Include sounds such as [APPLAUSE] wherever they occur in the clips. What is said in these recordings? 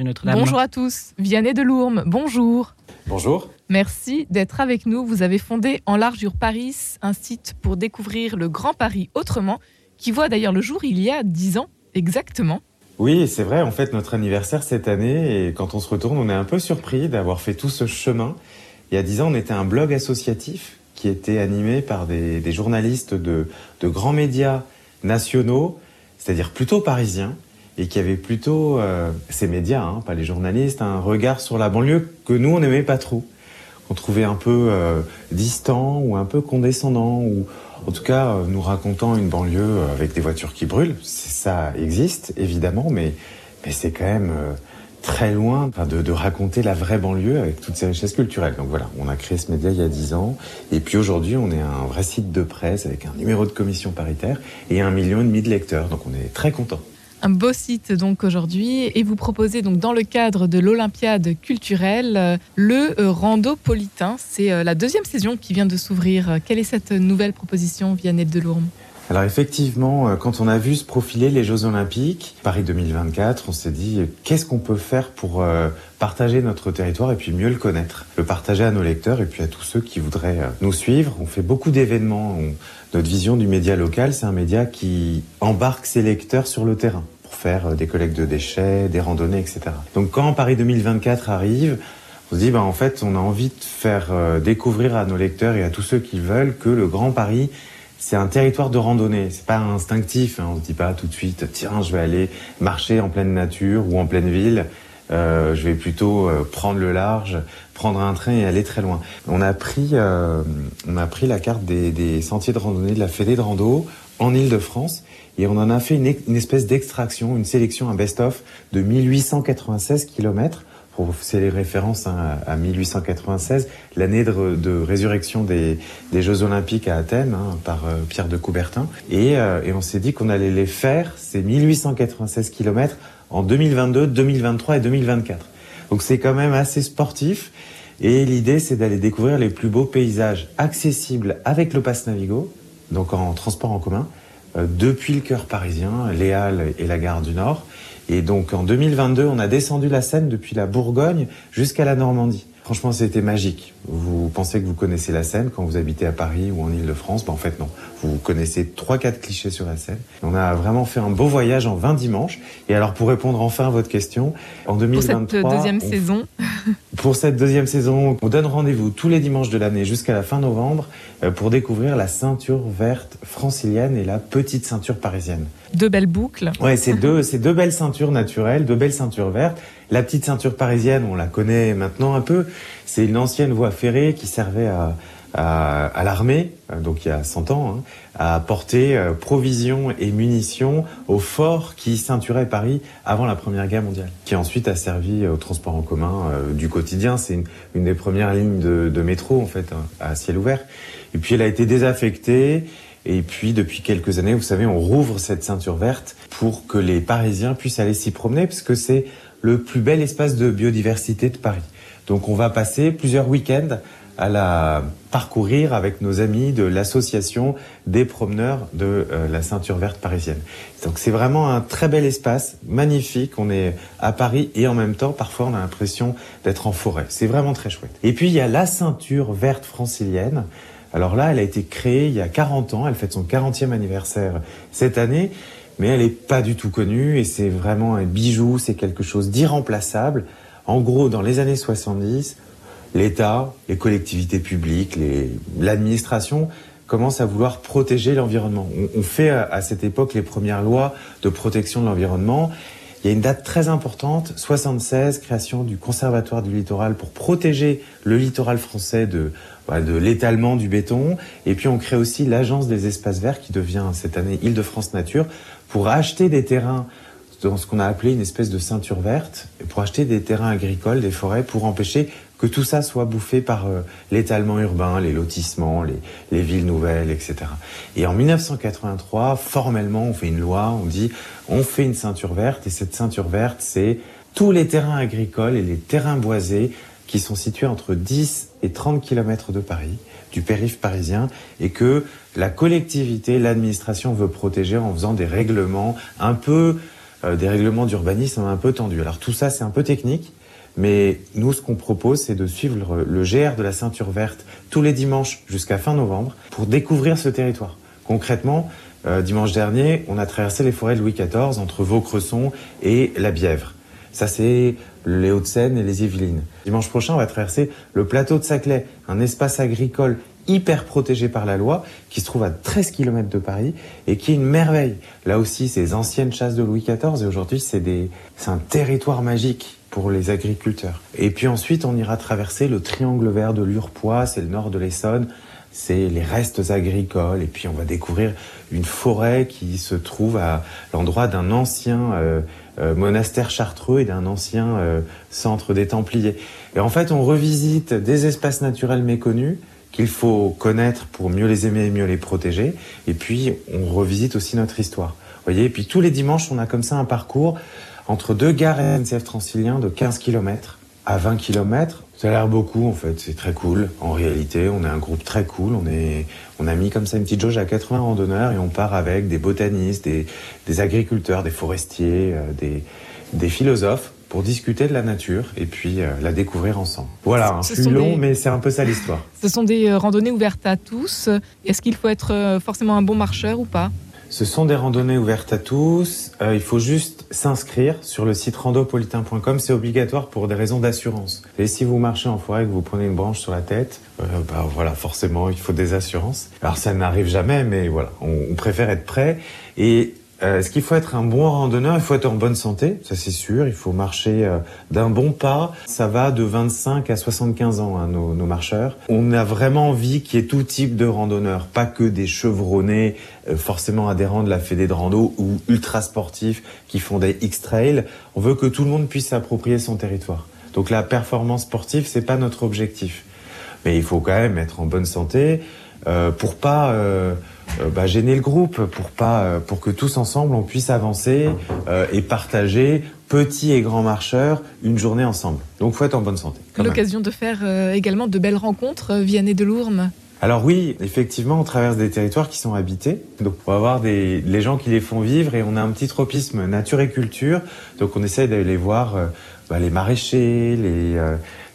Bonjour à tous, Vianney de Lourmes, bonjour. Bonjour. Merci d'être avec nous. Vous avez fondé En Largure Paris, un site pour découvrir le Grand Paris autrement, qui voit d'ailleurs le jour il y a 10 ans exactement. Oui, c'est vrai, en fait, notre anniversaire cette année, et quand on se retourne, on est un peu surpris d'avoir fait tout ce chemin. Il y a 10 ans, on était un blog associatif qui était animé par des, des journalistes de, de, grands médias nationaux, c'est-à-dire plutôt parisiens, et qui avaient plutôt, euh, ces médias, hein, pas les journalistes, un regard sur la banlieue que nous, on n'aimait pas trop. On trouvait un peu euh, distant ou un peu condescendant, ou en tout cas euh, nous racontant une banlieue avec des voitures qui brûlent. Ça existe, évidemment, mais, c'est quand même très loin de, de, raconter la vraie banlieue avec toutes ses richesses culturelles. Donc voilà, on a créé ce média il y a 10 ans. Et puis aujourd'hui, on est un vrai site de presse avec un numéro de commission paritaire et un million et demi de lecteurs. Donc on est très content. Un beau site donc aujourd'hui et vous proposez donc dans le cadre de l'Olympiade culturelle le Randopolitain. C'est la deuxième saison qui vient de s'ouvrir. Quelle est cette nouvelle proposition Vianney de Lourmes alors effectivement, quand on a vu se profiler les Jeux Olympiques, Paris 2024, on s'est dit qu'est-ce qu'on peut faire pour partager notre territoire et puis mieux le connaître, le partager à nos lecteurs et puis à tous ceux qui voudraient nous suivre. On fait beaucoup d'événements. Notre vision du média local, c'est un média qui embarque ses lecteurs sur le terrain pour faire des collectes de déchets, des randonnées, etc. Donc quand Paris 2024 arrive, on se dit bah en fait on a envie de faire découvrir à nos lecteurs et à tous ceux qui veulent que le Grand Paris c'est un territoire de randonnée, c'est pas instinctif, hein. on se dit pas tout de suite tiens je vais aller marcher en pleine nature ou en pleine ville, euh, je vais plutôt euh, prendre le large, prendre un train et aller très loin. On a pris, euh, on a pris la carte des, des, sentiers de randonnée de la Fédé de rando en Île-de-France et on en a fait une, espèce d'extraction, une sélection, un best-of de 1896 c'est les références hein, à 1896, l'année de, résurrection des, Jeux Olympiques à Athènes hein, par euh, Pierre de Coubertin. Et, euh, et on s'est dit qu'on allait les faire, ces 1896 kilomètres, en 2022, 2023 et 2024. Donc c'est quand même assez sportif. Et l'idée, c'est d'aller découvrir les plus beaux paysages accessibles avec le Pass Navigo, donc en transport en commun, euh, depuis le cœur parisien, les Halles et la gare du Nord. Et donc en 2022, on a descendu la Seine depuis la Bourgogne jusqu'à la Normandie. Franchement, c'était magique. Vous pensez que vous connaissez la Seine quand vous habitez à Paris ou en Ile-de-France? Ben, En fait, non. Vous connaissez 3-4 clichés sur la Seine. On a vraiment fait un beau voyage en 20 dimanches. Et alors, pour répondre enfin à votre question, en 2023... Pour cette deuxième on... saison [LAUGHS] Pour cette deuxième saison, on donne rendez-vous tous les dimanches de l'année jusqu'à la fin novembre pour découvrir la ceinture verte francilienne et la petite ceinture parisienne. Deux belles boucles. Ouais, c'est deux, [LAUGHS] c'est deux belles ceintures naturelles, deux belles ceintures vertes. La petite ceinture parisienne, on la connaît maintenant un peu. C'est une ancienne voie ferrée qui servait à, à, à l'armée, donc il y a 100 ans, hein, à porter euh, provisions et munitions au fort qui ceinturait Paris avant la Première Guerre mondiale, qui ensuite a servi au transport en commun euh, du quotidien. C'est une, des premières lignes de, de métro en fait à ciel ouvert. Et puis elle a été désaffectée. Et puis, depuis quelques années, vous savez, on rouvre cette ceinture verte pour que les Parisiens puissent aller s'y promener, parce que c'est le plus bel espace de biodiversité de Paris. Donc, on va passer plusieurs week-ends à la parcourir avec nos amis de l'association des promeneurs de euh, la ceinture verte parisienne. Donc c'est vraiment un très bel espace, magnifique. On est à Paris et en même temps, parfois, on a l'impression d'être en forêt. C'est vraiment très chouette. Et puis il y a la ceinture verte francilienne. Alors là, elle a été créée il y a 40 ans. Elle fête son 40e anniversaire cette année, mais elle n'est pas du tout connue et c'est vraiment un bijou. C'est quelque chose d'irremplaçable. En gros, dans les années 70, l'État, les collectivités publiques, l'administration commencent à vouloir protéger l'environnement. On, on, fait à, à, cette époque les premières lois de protection de l'environnement. Il y a une date très importante, 76, création du Conservatoire du littoral pour protéger le littoral français de, bah, de l'étalement du béton. Et puis on crée aussi l'Agence des espaces verts qui devient cette année Île-de-France Nature pour acheter des terrains dans ce qu'on a appelé une espèce de ceinture verte, pour acheter des terrains agricoles, des forêts, pour empêcher que tout ça soit bouffé par euh, l'étalement urbain, les lotissements, les, les, villes nouvelles, etc. Et en 1983, formellement, on fait une loi, on dit on fait une ceinture verte, et cette ceinture verte, c'est tous les terrains agricoles et les terrains boisés qui sont situés entre 10 et 30 km de Paris, du périph' parisien, et que la collectivité, l'administration veut protéger en faisant des règlements un peu des règlements d'urbanisme un peu tendus. Alors tout ça, c'est un peu technique, mais nous, ce qu'on propose, c'est de suivre le GR de la ceinture verte tous les dimanches jusqu'à fin novembre pour découvrir ce territoire. Concrètement, euh, dimanche dernier, on a traversé les forêts de Louis XIV entre Vaucresson et la Bièvre. Ça, c'est les Hauts-de-Seine et les Yvelines. Dimanche prochain, on va traverser le plateau de Saclay, un espace agricole hyper protégé par la loi, qui se trouve à 13 km de Paris et qui est une merveille. Là aussi, c'est les anciennes chasses de Louis XIV et aujourd'hui, c'est un territoire magique pour les agriculteurs. Et puis ensuite, on ira traverser le triangle vert de l'Urpois, c'est le nord de l'Essonne, c'est les restes agricoles. Et puis on va découvrir une forêt qui se trouve à l'endroit d'un ancien euh, euh, monastère chartreux et d'un ancien euh, centre des Templiers. Et en fait, on revisite des espaces naturels méconnus qu'il faut connaître pour mieux les aimer et mieux les protéger. Et puis, on revisite aussi notre histoire. voyez, et puis tous les dimanches, on a comme ça un parcours entre deux gares SNCF Transilien de 15 km à 20 km ça a l'air beaucoup en fait, c'est très cool. En réalité, on est un groupe très cool. On, est, on a mis comme ça une petite jauge à 80 randonneurs et on part avec des botanistes, des, des agriculteurs, des forestiers, euh, des, des philosophes pour discuter de la nature et puis euh, la découvrir ensemble. Voilà, un flux long, mais c'est un peu ça l'histoire. Ce sont des euh, randonnées ouvertes à tous. Est-ce qu'il faut être forcément un bon marcheur ou pas? Ce sont des randonnées ouvertes à tous. Euh, il faut juste s'inscrire sur le site randopolitain.com. C'est obligatoire pour des raisons d'assurance. Et si vous marchez en forêt et que vous prenez une branche sur la tête, euh, bah voilà, forcément, il faut des assurances. Alors ça n'arrive jamais, mais voilà, on, on préfère être prêt. Et euh, ce qu'il faut être un bon randonneur, il faut être en bonne santé, ça c'est sûr. Il faut marcher euh, d'un bon pas. Ça va de 25 à 75 ans, hein, nos, nos, marcheurs. On a vraiment envie qu'il y ait tout type de randonneurs, pas que des chevronnés euh, forcément adhérents de la Fédé de rando ou ultra sportifs qui font des X-trail. On veut que tout le monde puisse s'approprier son territoire. Donc la performance sportive, c'est pas notre objectif. Mais il faut quand même être en bonne santé pour pas euh, euh, bah, gêner le groupe pour pas euh, pour que tous ensemble on puisse avancer euh, et partager petits et grands marcheurs une journée ensemble. Donc faut être en bonne santé. L'occasion de faire également de belles rencontres Vianney de Lourmes. Alors oui, effectivement, on traverse des territoires qui sont habités. Donc pour avoir des les gens qui les font vivre et on a un petit tropisme nature et culture. Donc on essaie d'aller voir bah, les maraîchers, les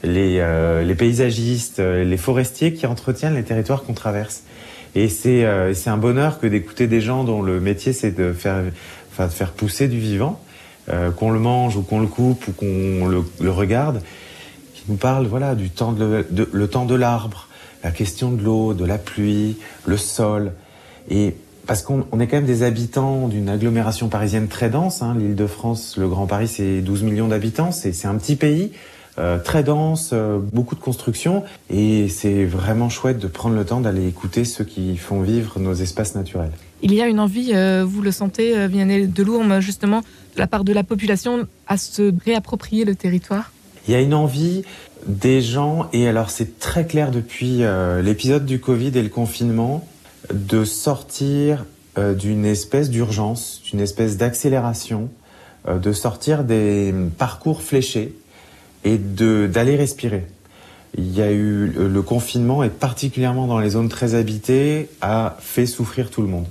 les, euh, les paysagistes, les forestiers qui entretiennent les territoires qu'on traverse. Et c'est euh, un bonheur que d'écouter des gens dont le métier c'est de faire, enfin, de faire pousser du vivant, euh, qu'on le mange ou qu'on le coupe ou qu'on le, le, regarde, qui nous parlent voilà, du temps de, de, le temps de l'arbre, la question de l'eau, de la pluie, le sol. Et parce qu'on est quand même des habitants d'une agglomération parisienne très dense. Hein, L'île de France, le Grand Paris, c'est 12 millions d'habitants, c'est un petit pays. Euh, très dense, euh, beaucoup de construction, et c'est vraiment chouette de prendre le temps d'aller écouter ceux qui font vivre nos espaces naturels. Il y a une envie, euh, vous le sentez, Vianney de Lourmes, justement, de la part de la population, à se réapproprier le territoire? Il y a une envie des gens, et alors c'est très clair depuis l'épisode du Covid et le confinement, de sortir d'une espèce d'urgence, d'une espèce d'accélération, de sortir des parcours fléchés et d'aller respirer. Il y a eu le confinement et particulièrement dans les zones très habitées a fait souffrir tout le monde,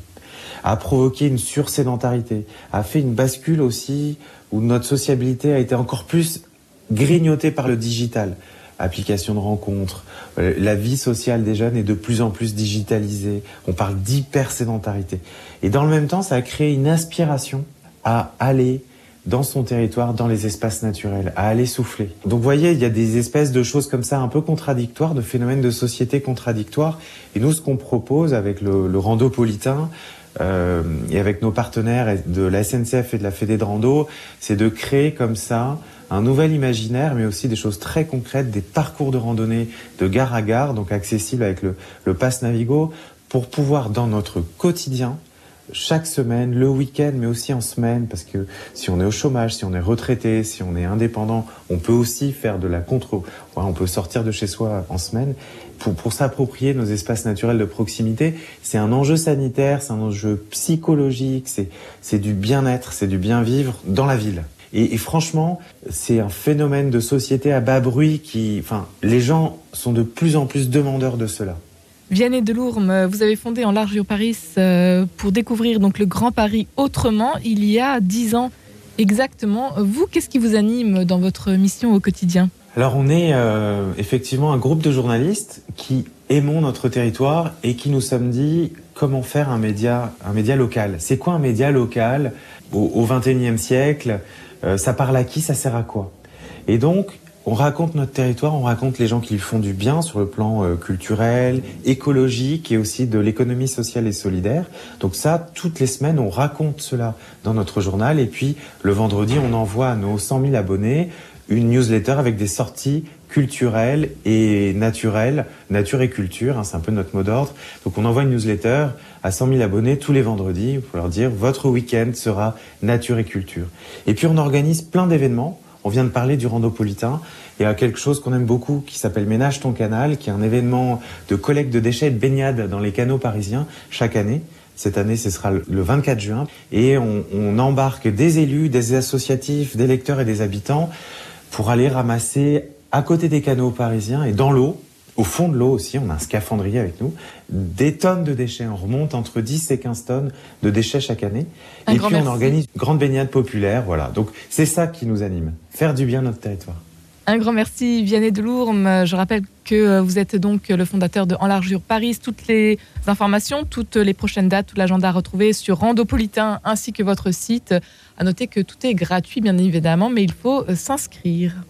a provoqué une sursédentarité, a fait une bascule aussi où notre sociabilité a été encore plus grignotée par le digital. Application de rencontres, euh, la vie sociale des jeunes est de plus en plus digitalisée. On parle d'hypersédentarité. Et dans le même temps, ça a créé une inspiration à aller dans son territoire, dans les espaces naturels, à aller souffler. Donc vous voyez, il y a des espèces de choses comme ça un peu contradictoires, de phénomènes de société contradictoires. Et nous, ce qu'on propose avec le, le randopolitain, euh, et avec nos partenaires de la SNCF et de la Fédé de Rando, c'est de créer comme ça un nouvel imaginaire, mais aussi des choses très concrètes, des parcours de randonnée de gare à gare, donc accessibles avec le, le Pass Navigo, pour pouvoir dans notre quotidien chaque semaine, le week-end, mais aussi en semaine, parce que si on est au chômage, si on est retraité, si on est indépendant, on peut aussi faire de la contre... On peut sortir de chez soi en semaine pour, pour s'approprier nos espaces naturels de proximité. C'est un enjeu sanitaire, c'est un enjeu psychologique, c'est du bien-être, c'est du bien-vivre dans la ville. Et, et franchement, c'est un phénomène de société à bas bruit qui... Enfin, les gens sont de plus en plus demandeurs de cela. Vianney de Lourmes, vous avez fondé en Largio Paris euh, pour découvrir donc le Grand Paris autrement. Il y a dix ans, Exactement. Vous, qu'est-ce qui vous anime dans votre mission au quotidien? Alors on est euh, effectivement un groupe de journalistes qui aimons notre territoire et qui nous sommes dit comment faire un média, un média local. C'est quoi un média local au, 21e siècle? Euh, Ça parle à qui? Ça sert à quoi? Et donc on raconte notre territoire, on raconte les gens qui font du bien sur le plan euh, culturel, écologique et aussi de l'économie sociale et solidaire. Donc ça, toutes les semaines, on raconte cela dans notre journal. Et puis le vendredi, on envoie à nos 100 000 abonnés une newsletter avec des sorties culturelles et naturelles, nature et culture, hein, c'est un peu notre mot d'ordre. Donc on envoie une newsletter à 100 000 abonnés tous les vendredis pour leur dire votre week-end sera nature et culture. Et puis on organise plein d'événements on vient de parler du randopolitain. Il y a quelque chose qu'on aime beaucoup qui s'appelle Ménage ton canal, qui est un événement de collecte de déchets et de baignade dans les canaux parisiens chaque année. Cette année, ce sera le 24 juin. Et on, on embarque des élus, des associatifs, des lecteurs et des habitants pour aller ramasser à côté des canaux parisiens et dans l'eau, au fond de l'eau aussi, on a un scaphandrier avec nous, des tonnes de déchets. On remonte entre 10 et 15 tonnes de déchets chaque année. Un et puis on organise une grande baignade populaire. Voilà. Donc c'est ça qui nous anime. Faire du bien à notre territoire. Un grand merci, Vianney Delourme. Je rappelle que euh, vous êtes donc le fondateur de Enlargure Paris. Toutes les informations, toutes les prochaines dates, tout l'agenda à retrouver sur Randopolitain ainsi que votre site. À noter que tout est gratuit, bien évidemment, mais il faut euh, s'inscrire.